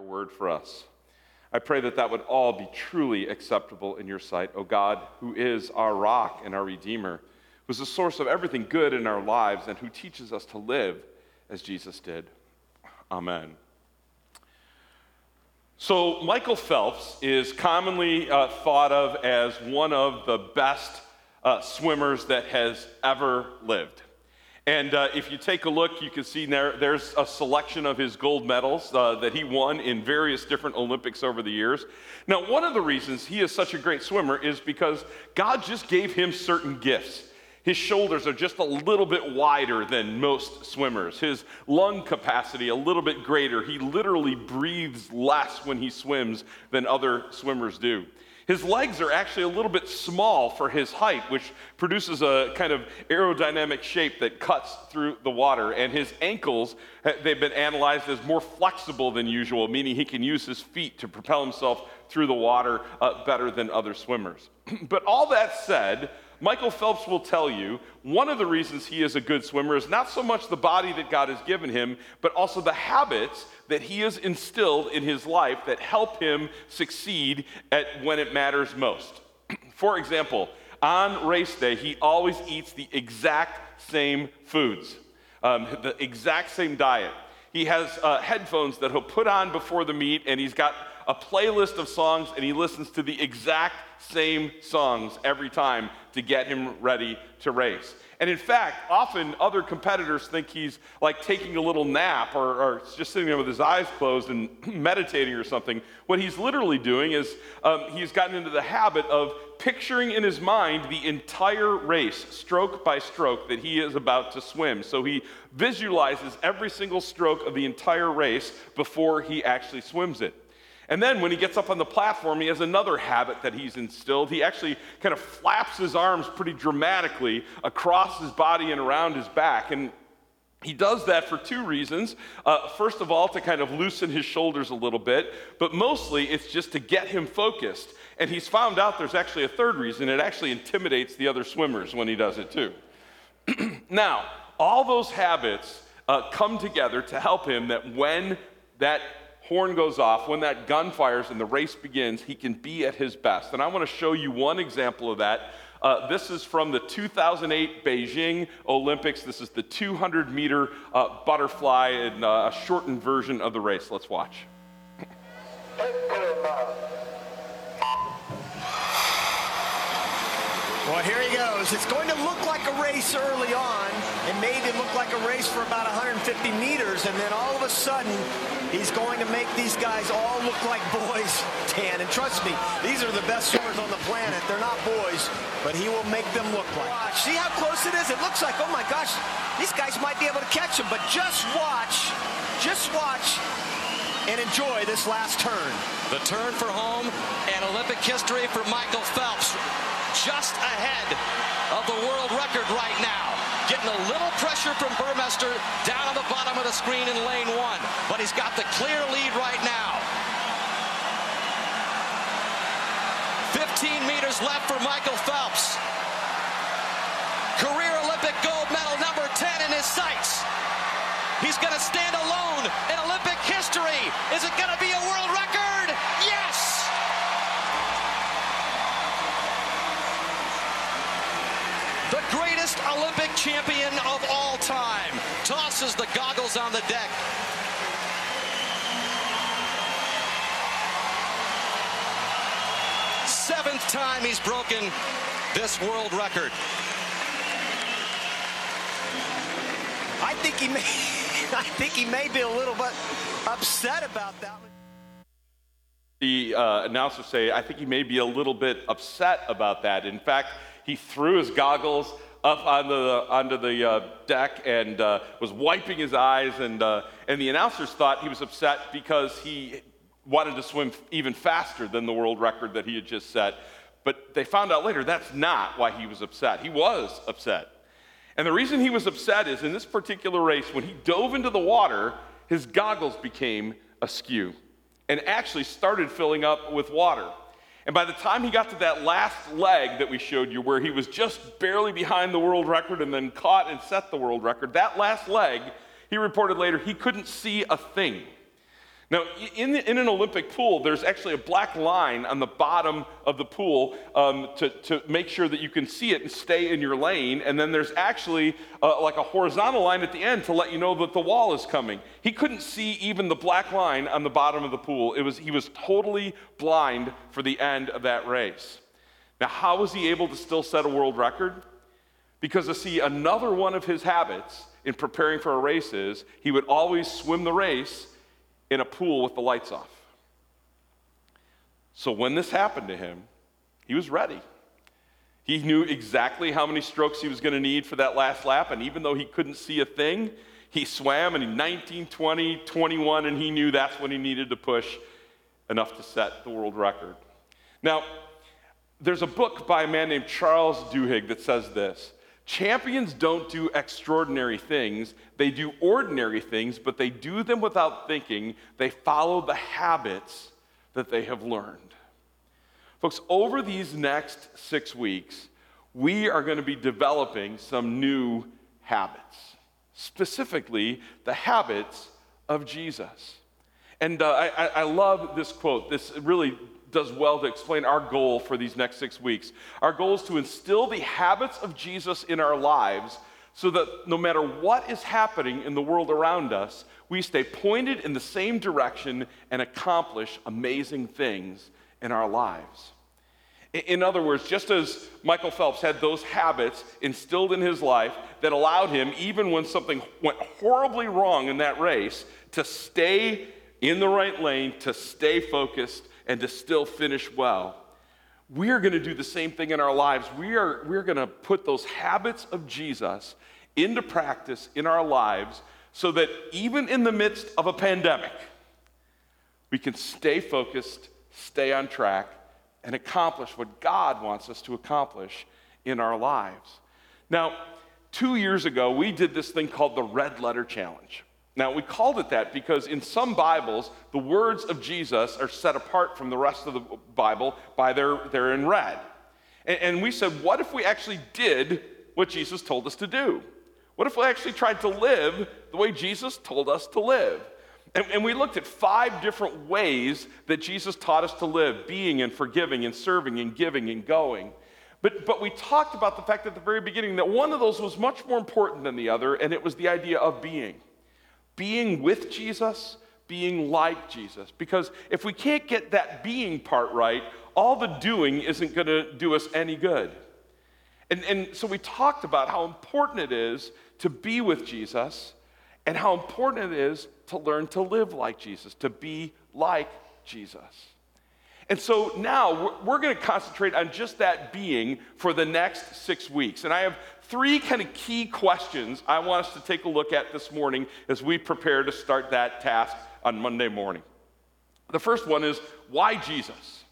your word for us. I pray that that would all be truly acceptable in your sight, O God, who is our rock and our Redeemer, who's the source of everything good in our lives, and who teaches us to live as Jesus did. Amen. So, Michael Phelps is commonly uh, thought of as one of the best uh, swimmers that has ever lived. And uh, if you take a look, you can see there, there's a selection of his gold medals uh, that he won in various different Olympics over the years. Now, one of the reasons he is such a great swimmer is because God just gave him certain gifts. His shoulders are just a little bit wider than most swimmers. His lung capacity a little bit greater. He literally breathes less when he swims than other swimmers do. His legs are actually a little bit small for his height, which produces a kind of aerodynamic shape that cuts through the water. And his ankles, they've been analyzed as more flexible than usual, meaning he can use his feet to propel himself through the water uh, better than other swimmers. but all that said, Michael Phelps will tell you one of the reasons he is a good swimmer is not so much the body that God has given him, but also the habits that he has instilled in his life that help him succeed at when it matters most. For example, on race day, he always eats the exact same foods, um, the exact same diet. He has uh, headphones that he'll put on before the meet, and he's got a playlist of songs, and he listens to the exact same songs every time to get him ready to race. And in fact, often other competitors think he's like taking a little nap or, or just sitting there with his eyes closed and meditating or something. What he's literally doing is um, he's gotten into the habit of picturing in his mind the entire race, stroke by stroke, that he is about to swim. So he visualizes every single stroke of the entire race before he actually swims it. And then when he gets up on the platform, he has another habit that he's instilled. He actually kind of flaps his arms pretty dramatically across his body and around his back. And he does that for two reasons. Uh, first of all, to kind of loosen his shoulders a little bit, but mostly it's just to get him focused. And he's found out there's actually a third reason. It actually intimidates the other swimmers when he does it too. now, all those habits uh, come together to help him that when that horn goes off, when that gun fires and the race begins, he can be at his best. And I want to show you one example of that. Uh, this is from the 2008 Beijing Olympics. This is the 200 meter uh, butterfly in uh, a shortened version of the race. Let's watch. Well, here he goes. It's going to look like a race early on. It made it look like a race for about 150 meters, and then all of a sudden, he's going to make these guys all look like boys, Dan. And trust me, these are the best swimmers on the planet. They're not boys, but he will make them look like. Watch. See how close it is? It looks like, oh my gosh, these guys might be able to catch him, but just watch, just watch and enjoy this last turn. The turn for home and Olympic history for Michael Phelps just ahead of the world record right now. Getting a little pressure from Burmester down on the bottom of the screen in lane one. But he's got the clear lead right now. 15 meters left for Michael Phelps. Career Olympic gold medal number 10 in his sights. He's going to stand alone in Olympic history. Is it going to be a world record? Yes! the greatest Olympic champion of all time, tosses the goggles on the deck. Seventh time he's broken this world record. I think he may, I think he may be a little bit upset about that. The uh, announcers say, I think he may be a little bit upset about that. In fact, he threw his goggles up onto the, onto the uh, deck and uh, was wiping his eyes. And, uh, and the announcers thought he was upset because he wanted to swim even faster than the world record that he had just set. But they found out later that's not why he was upset. He was upset. And the reason he was upset is in this particular race, when he dove into the water, his goggles became askew and actually started filling up with water. And by the time he got to that last leg that we showed you, where he was just barely behind the world record and then caught and set the world record, that last leg, he reported later, he couldn't see a thing. Now, in, the, in an Olympic pool, there's actually a black line on the bottom of the pool um, to, to make sure that you can see it and stay in your lane. And then there's actually uh, like a horizontal line at the end to let you know that the wall is coming. He couldn't see even the black line on the bottom of the pool. It was, he was totally blind for the end of that race. Now, how was he able to still set a world record? Because to see another one of his habits in preparing for a race is he would always swim the race in a pool with the lights off. So when this happened to him, he was ready. He knew exactly how many strokes he was going to need for that last lap, and even though he couldn't see a thing, he swam in 19, 20, 21, and he knew that's when he needed to push enough to set the world record. Now, there's a book by a man named Charles Duhigg that says this Champions don't do extraordinary things, they do ordinary things, but they do them without thinking. They follow the habits that they have learned. Folks, over these next six weeks, we are going to be developing some new habits, specifically the habits of Jesus. And uh, I, I love this quote. This really does well to explain our goal for these next six weeks. Our goal is to instill the habits of Jesus in our lives so that no matter what is happening in the world around us, we stay pointed in the same direction and accomplish amazing things in our lives. In other words, just as Michael Phelps had those habits instilled in his life that allowed him, even when something went horribly wrong in that race, to stay in the right lane, to stay focused, and to still finish well. We are going to do the same thing in our lives. We are, we're going to put those habits of Jesus into practice in our lives so that even in the midst of a pandemic, we can stay focused, stay on track, and accomplish what God wants us to accomplish in our lives. Now, two years ago, we did this thing called the Red Letter Challenge. Now, we called it that because in some Bibles, the words of Jesus are set apart from the rest of the Bible by their, they're in red. And, and we said, what if we actually did what Jesus told us to do? What if we actually tried to live the way Jesus told us to live? And, and, we looked at five different ways that Jesus taught us to live being and forgiving and serving and giving and going. But, but we talked about the fact at the very beginning that one of those was much more important than the other, and it was the idea of being being with Jesus, being like Jesus. Because if we can't get that being part right, all the doing isn't going to do us any good. And, and so we talked about how important it is to be with Jesus and how important it is to learn to live like Jesus, to be like Jesus. And so now we're, going to concentrate on just that being for the next six weeks. And I have three kind of key questions I want us to take a look at this morning as we prepare to start that task on Monday morning. The first one is why Jesus?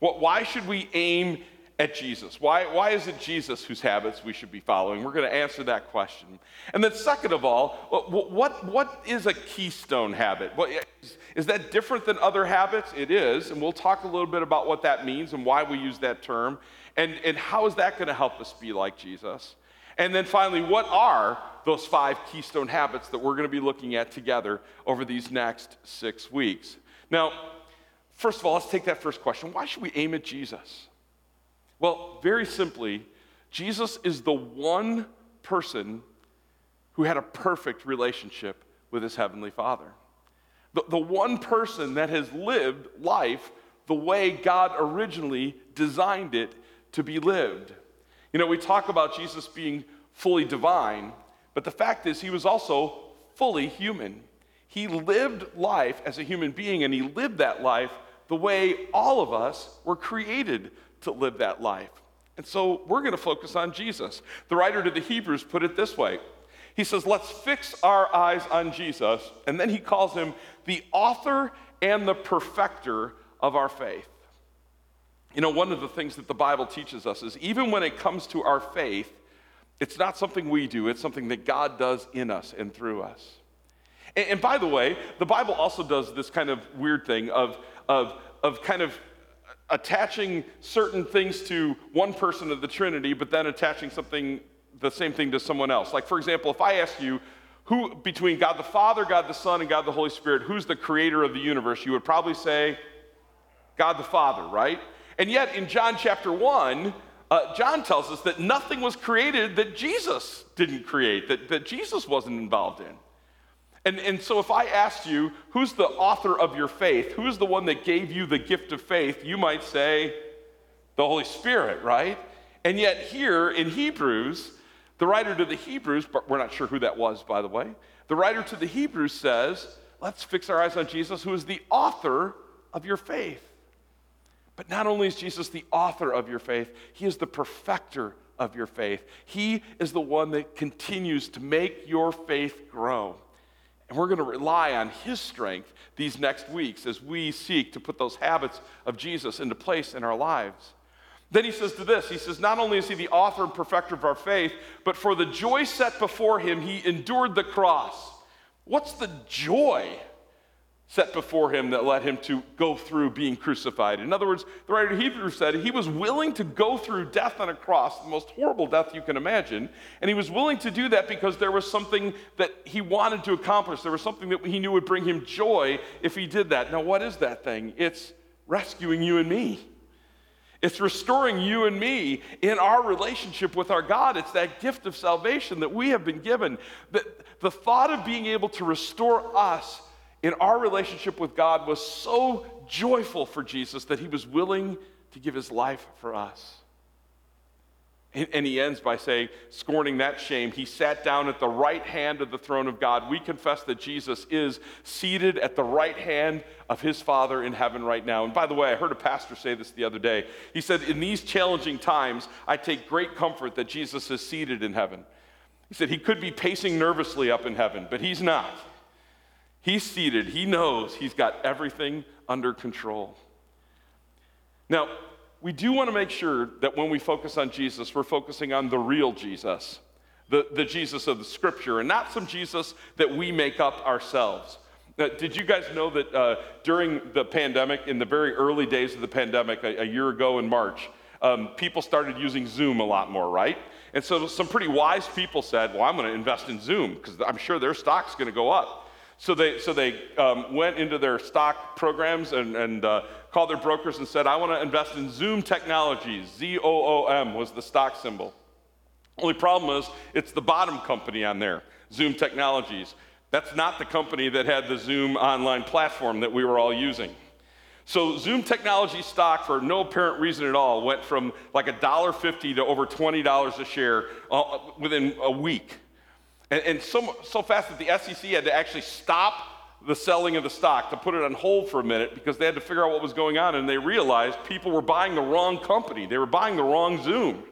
Why should we aim at Jesus? Why, why is it Jesus whose habits we should be following? We're going to answer that question. And then, second of all, what, what, what is a keystone habit? What, is, is that different than other habits? It is, and we'll talk a little bit about what that means and why we use that term, and, and how is that going to help us be like Jesus? And then finally, what are those five keystone habits that we're going to be looking at together over these next six weeks? Now, first of all, let's take that first question. Why should we aim at Jesus? Well, very simply, Jesus is the one person who had a perfect relationship with his heavenly Father. The, the one person that has lived life the way God originally designed it to be lived. You know, we talk about Jesus being fully divine, but the fact is, he was also fully human. He lived life as a human being, and he lived that life the way all of us were created to live that life. And so we're going to focus on Jesus. The writer to the Hebrews put it this way He says, Let's fix our eyes on Jesus. And then he calls him the author and the perfecter of our faith. You know, one of the things that the Bible teaches us is even when it comes to our faith, it's not something we do, it's something that God does in us and through us. And, and by the way, the Bible also does this kind of weird thing of, of, of kind of attaching certain things to one person of the Trinity, but then attaching something, the same thing to someone else. Like, for example, if I ask you, who, between God the Father, God the Son, and God the Holy Spirit, who's the creator of the universe? You would probably say God the Father, right? And yet in John chapter 1, uh, John tells us that nothing was created that Jesus didn't create, that, that Jesus wasn't involved in. And, and so if I asked you, who's the author of your faith? Who's the one that gave you the gift of faith? You might say, the Holy Spirit, right? And yet here in Hebrews, the writer to the Hebrews, but we're not sure who that was, by the way, the writer to the Hebrews says, let's fix our eyes on Jesus, who is the author of your faith. But not only is Jesus the author of your faith, he is the perfecter of your faith. He is the one that continues to make your faith grow. And we're going to rely on his strength these next weeks as we seek to put those habits of Jesus into place in our lives. Then he says to this He says, Not only is he the author and perfecter of our faith, but for the joy set before him, he endured the cross. What's the joy set before him that led him to go through being crucified? In other words, the writer of Hebrews said he was willing to go through death on a cross, the most horrible death you can imagine. And he was willing to do that because there was something that he wanted to accomplish. There was something that he knew would bring him joy if he did that. Now, what is that thing? It's rescuing you and me. It's restoring you and me in our relationship with our God. It's that gift of salvation that we have been given. The, the thought of being able to restore us in our relationship with God was so joyful for Jesus that he was willing to give his life for us. And he ends by saying, scorning that shame, he sat down at the right hand of the throne of God. We confess that Jesus is seated at the right hand of his Father in heaven right now. And by the way, I heard a pastor say this the other day. He said, In these challenging times, I take great comfort that Jesus is seated in heaven. He said, He could be pacing nervously up in heaven, but he's not. He's seated, he knows he's got everything under control. Now, we do want to make sure that when we focus on Jesus, we're focusing on the real Jesus, the, the Jesus of the scripture, and not some Jesus that we make up ourselves. Now, did you guys know that uh, during the pandemic, in the very early days of the pandemic, a, a year ago in March, um, people started using Zoom a lot more, right? And so some pretty wise people said, Well, I'm going to invest in Zoom because I'm sure their stock's going to go up. So they, so they um, went into their stock programs and, and uh, called their brokers and said, I want to invest in Zoom Technologies. Z O O M was the stock symbol. Only problem is, it's the bottom company on there, Zoom Technologies. That's not the company that had the Zoom online platform that we were all using. So Zoom Technology stock, for no apparent reason at all, went from like $1.50 to over $20 a share uh, within a week. And, and so, so fast that the SEC had to actually stop the selling of the stock to put it on hold for a minute because they had to figure out what was going on and they realized people were buying the wrong company. They were buying the wrong Zoom.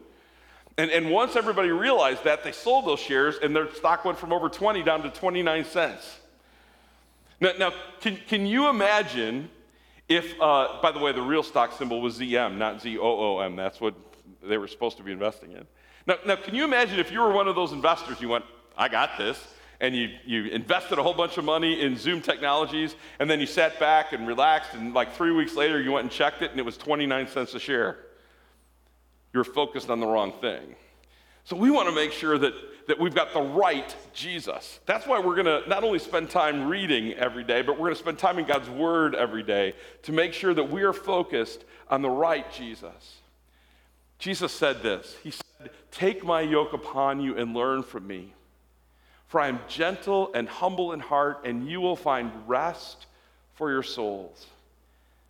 And, and once everybody realized that, they sold those shares and their stock went from over 20 down to 29 cents. Now, now can, can you imagine if, uh, by the way, the real stock symbol was ZM, not Z O O M? That's what they were supposed to be investing in. Now, now, can you imagine if you were one of those investors, you went, I got this, and you, you invested a whole bunch of money in Zoom technologies, and then you sat back and relaxed, and like three weeks later, you went and checked it, and it was 29 cents a share. You're focused on the wrong thing. So we want to make sure that, that we've got the right Jesus. That's why we're going to not only spend time reading every day, but we're going to spend time in God's Word every day to make sure that we are focused on the right Jesus. Jesus said this He said, Take my yoke upon you and learn from me for I am gentle and humble in heart, and you will find rest for your souls.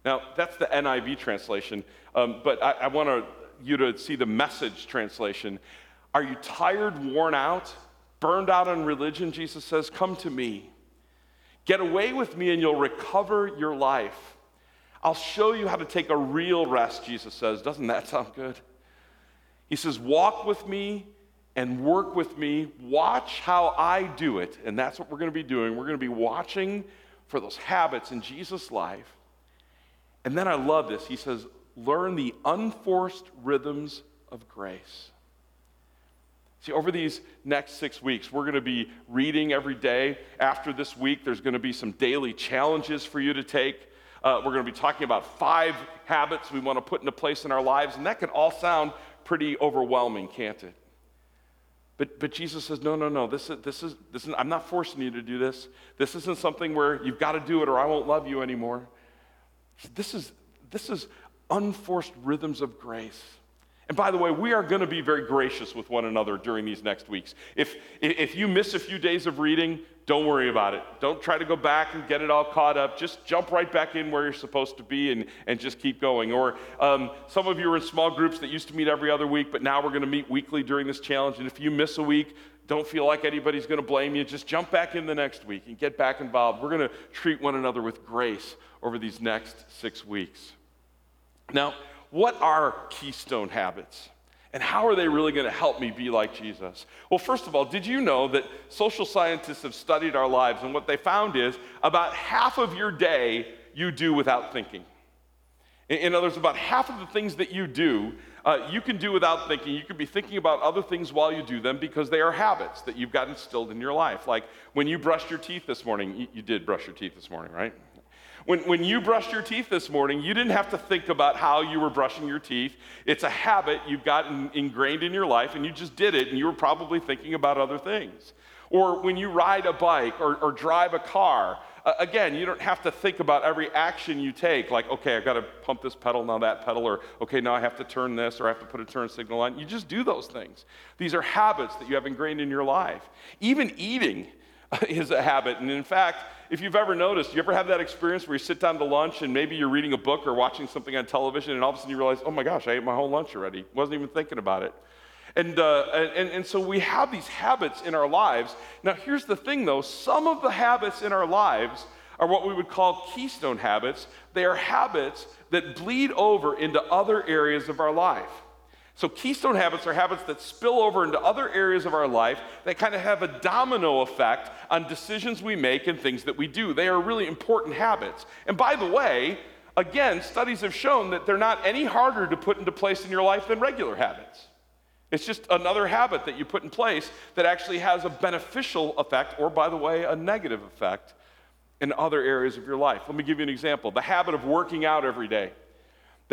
Now, that's the NIV translation, um, but I, I want you to see the message translation. Are you tired, worn out, burned out on religion? Jesus says, Come to me. Get away with me, and you'll recover your life. I'll show you how to take a real rest, Jesus says. Doesn't that sound good? He says, Walk with me and work with me. Watch how I do it. And that's what we're going to be doing. We're going to be watching for those habits in Jesus' life. And then I love this. He says, learn the unforced rhythms of grace. See, over these next six weeks, we're going to be reading every day. After this week, there's going to be some daily challenges for you to take. Uh, we're going to be talking about five habits we want to put into place in our lives, and that can all sound pretty overwhelming, can't it? But, but Jesus says, no, no, no, this is, this, is, this is, I'm not forcing you to do this. This isn't something where you've got to do it or I won't love you anymore. This is, this is unforced rhythms of grace. And by the way, we are going to be very gracious with one another during these next weeks. If, if you miss a few days of reading, don't worry about it. Don't try to go back and get it all caught up. Just jump right back in where you're supposed to be and, and just keep going. Or um, some of you are in small groups that used to meet every other week, but now we're going to meet weekly during this challenge. And if you miss a week, don't feel like anybody's going to blame you. Just jump back in the next week and get back involved. We're going to treat one another with grace over these next six weeks. Now, what are keystone habits? And how are they really going to help me be like Jesus? Well, first of all, did you know that social scientists have studied our lives, and what they found is about half of your day you do without thinking. In other words, about half of the things that you do, uh, you can do without thinking. You could be thinking about other things while you do them because they are habits that you've got instilled in your life. Like when you brushed your teeth this morning, you, you did brush your teeth this morning, right? When, when you brushed your teeth this morning, you didn't have to think about how you were brushing your teeth. It's a habit you've gotten ingrained in your life, and you just did it, and you were probably thinking about other things. Or when you ride a bike or, or drive a car, uh, again, you don't have to think about every action you take, like, okay, I've got to pump this pedal, now that pedal, or okay, now I have to turn this, or I have to put a turn signal on. You just do those things. These are habits that you have ingrained in your life. Even eating is a habit. And in fact, if you've ever noticed, you ever have that experience where you sit down to lunch and maybe you're reading a book or watching something on television and all of a sudden you realize, oh my gosh, I ate my whole lunch already. Wasn't even thinking about it. And, uh, and, and so we have these habits in our lives. Now, here's the thing though some of the habits in our lives are what we would call keystone habits. They are habits that bleed over into other areas of our life. So, keystone habits are habits that spill over into other areas of our life that kind of have a domino effect on decisions we make and things that we do. They are really important habits. And by the way, again, studies have shown that they're not any harder to put into place in your life than regular habits. It's just another habit that you put in place that actually has a beneficial effect, or by the way, a negative effect in other areas of your life. Let me give you an example the habit of working out every day.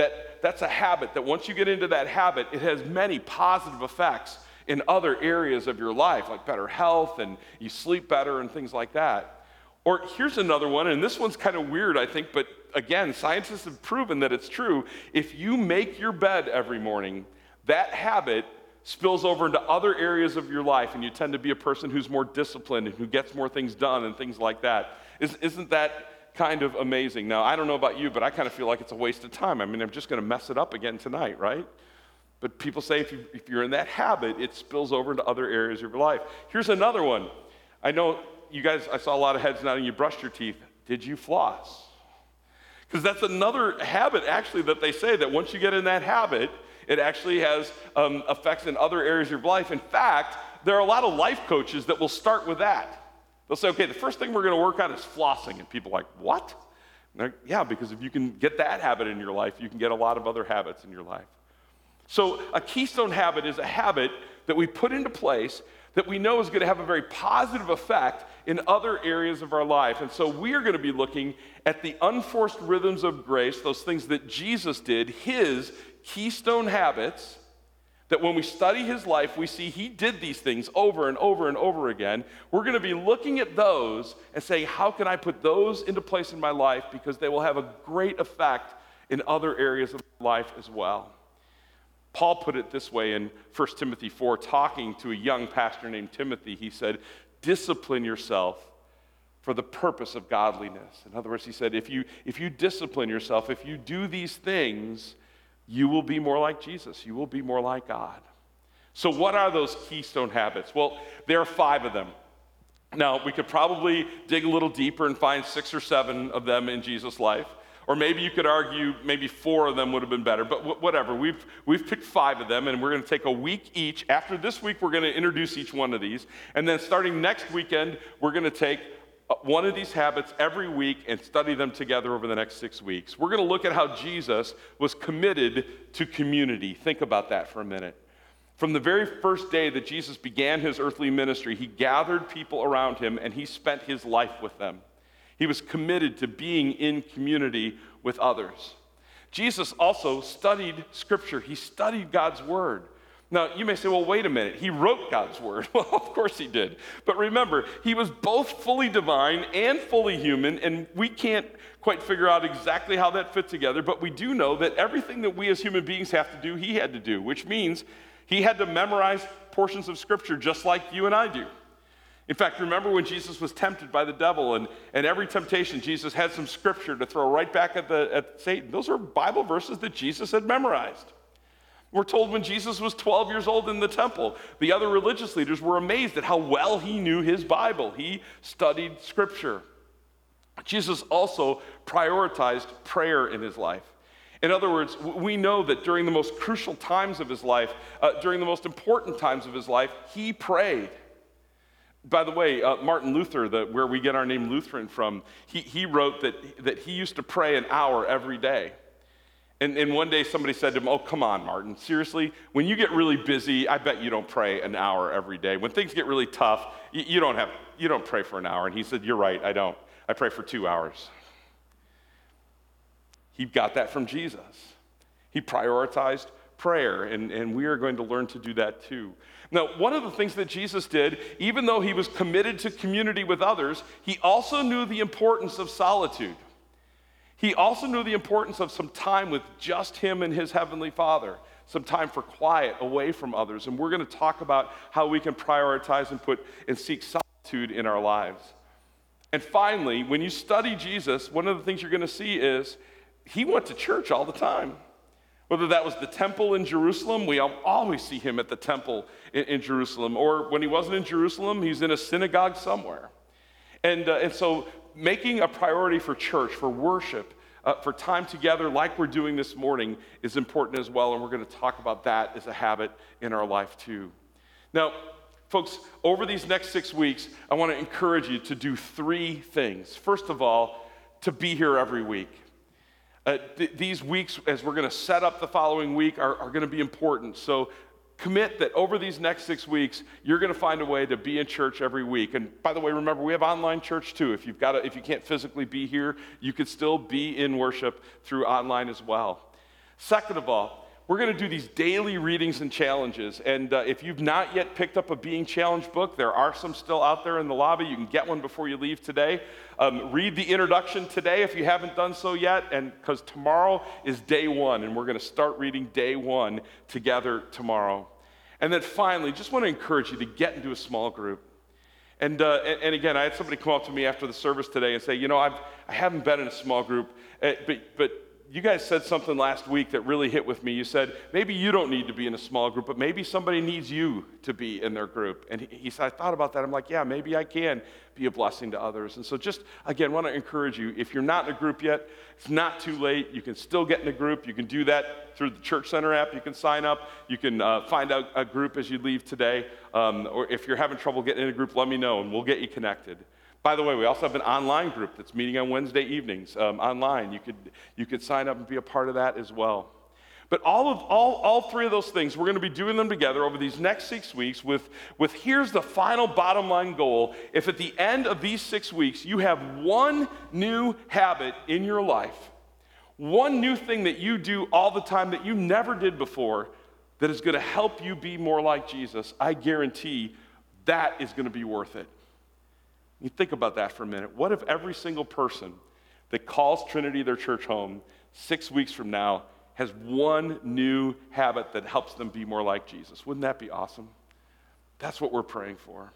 That, that's a habit that once you get into that habit, it has many positive effects in other areas of your life, like better health and you sleep better and things like that. Or here's another one, and this one's kind of weird, I think, but again, scientists have proven that it's true. If you make your bed every morning, that habit spills over into other areas of your life, and you tend to be a person who's more disciplined and who gets more things done and things like that. Isn't that kind of amazing. Now, I don't know about you, but I kind of feel like it's a waste of time. I mean, I'm just going to mess it up again tonight, right? But people say if, you, if you're in that habit, it spills over into other areas of your life. Here's another one. I know you guys, I saw a lot of heads nodding, you brushed your teeth. Did you floss? Because that's another habit, actually, that they say that once you get in that habit, it actually has um, effects in other areas of your life. In fact, there are a lot of life coaches that will start with that. They'll say, okay, the first thing we're going to work on is flossing. And people are like, what? Like, yeah, because if you can get that habit in your life, you can get a lot of other habits in your life. So, a keystone habit is a habit that we put into place that we know is going to have a very positive effect in other areas of our life. And so, we are going to be looking at the unforced rhythms of grace, those things that Jesus did, his keystone habits that when we study his life, we see he did these things over and over and over again. We're going to be looking at those and saying, how can I put those into place in my life? Because they will have a great effect in other areas of life as well. Paul put it this way in 1 Timothy 4, talking to a young pastor named Timothy. He said, Discipline yourself for the purpose of godliness. In other words, he said, if you, if you discipline yourself, if you do these things, you will be more like Jesus. You will be more like God. So, what are those keystone habits? Well, there are five of them. Now, we could probably dig a little deeper and find six or seven of them in Jesus' life. Or maybe you could argue maybe four of them would have been better, but whatever. We've, we've picked five of them, and we're going to take a week each. After this week, we're going to introduce each one of these. And then starting next weekend, we're going to take Uh, one of these habits every week and study them together over the next six weeks. We're going to look at how Jesus was committed to community. Think about that for a minute. From the very first day that Jesus began his earthly ministry, he gathered people around him and he spent his life with them. He was committed to being in community with others. Jesus also studied Scripture, he studied God's Word. Now, you may say, well, wait a minute. He wrote God's word. Well, of course he did. But remember, he was both fully divine and fully human, and we can't quite figure out exactly how that fit together, but we do know that everything that we as human beings have to do, he had to do, which means he had to memorize portions of scripture just like you and I do. In fact, remember when Jesus was tempted by the devil, and, and every temptation, Jesus had some scripture to throw right back at, the, at Satan. Those are Bible verses that Jesus had memorized. We're told when Jesus was 12 years old in the temple, the other religious leaders were amazed at how well he knew his Bible. He studied scripture. Jesus also prioritized prayer in his life. In other words, we know that during the most crucial times of his life, uh, during the most important times of his life, he prayed. By the way, uh, Martin Luther, the, where we get our name Lutheran from, he, he wrote that, that he used to pray an hour every day. And, and one day somebody said to him, Oh, come on, Martin, seriously? When you get really busy, I bet you don't pray an hour every day. When things get really tough, you, you don't, have, you don't pray for an hour. And he said, You're right, I don't. I pray for two hours. He got that from Jesus. He prioritized prayer, and, and we are going to learn to do that too. Now, one of the things that Jesus did, even though he was committed to community with others, he also knew the importance of solitude. He also knew the importance of some time with just him and his heavenly Father, some time for quiet away from others. And we're going to talk about how we can prioritize and put and seek solitude in our lives. And finally, when you study Jesus, one of the things you're going to see is he went to church all the time. Whether that was the temple in Jerusalem, we always see him at the temple in, in Jerusalem, or when he wasn't in Jerusalem, he's in a synagogue somewhere. And, uh, and so, making a priority for church, for worship, uh, for time together, like we're doing this morning, is important as well. And we're going to talk about that as a habit in our life too. Now, Folks, over these next six weeks, I want to encourage you to do three things. First of all, to be here every week. Uh, th- these weeks, as we're going to set up the following week, are, are going to be important. So commit that over these next six weeks, you're going to find a way to be in church every week. And by the way, remember, we have online church too. If, you've got a, if you can't physically be here, you could still be in worship through online as well. Second of all, we're going to do these daily readings and challenges. And uh, if you've not yet picked up a Being Challenged book, there are some still out there in the lobby. You can get one before you leave today. Um, read the introduction today if you haven't done so yet, and because tomorrow is day one, and we're going to start reading day one together tomorrow. And then finally, just want to encourage you to get into a small group. And, uh, and, again, I had somebody come up to me after the service today and say, you know, I've, I haven't been in a small group, uh, but, but you guys said something last week that really hit with me. You said, maybe you don't need to be in a small group, but maybe somebody needs you to be in their group. And he, he said, I thought about that. I'm like, yeah, maybe I can be a blessing to others. And so, just again, want to encourage you if you're not in a group yet, it's not too late. You can still get in a group. You can do that through the Church Center app. You can sign up. You can uh, find out a group as you leave today. Um, or if you're having trouble getting in a group, let me know and we'll get you connected. By the way, we also have an online group that's meeting on Wednesday evenings um, online. You could, you could sign up and be a part of that as well. But all, of, all, all three of those things, we're going to be doing them together over these next six weeks with, with here's the final bottom line goal. If at the end of these six weeks you have one new habit in your life, one new thing that you do all the time that you never did before that is going to help you be more like Jesus, I guarantee that is going to be worth it. You think about that for a minute. What if every single person that calls Trinity their church home six weeks from now has one new habit that helps them be more like Jesus? Wouldn't that be awesome? That's what we're praying for.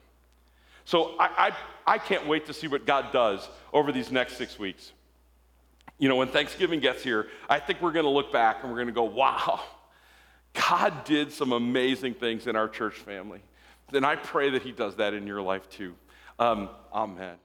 So I, I, I can't wait to see what God does over these next six weeks. You know, when Thanksgiving gets here, I think we're going to look back and we're going to go, wow, God did some amazing things in our church family. And I pray that He does that in your life too. Um, amen.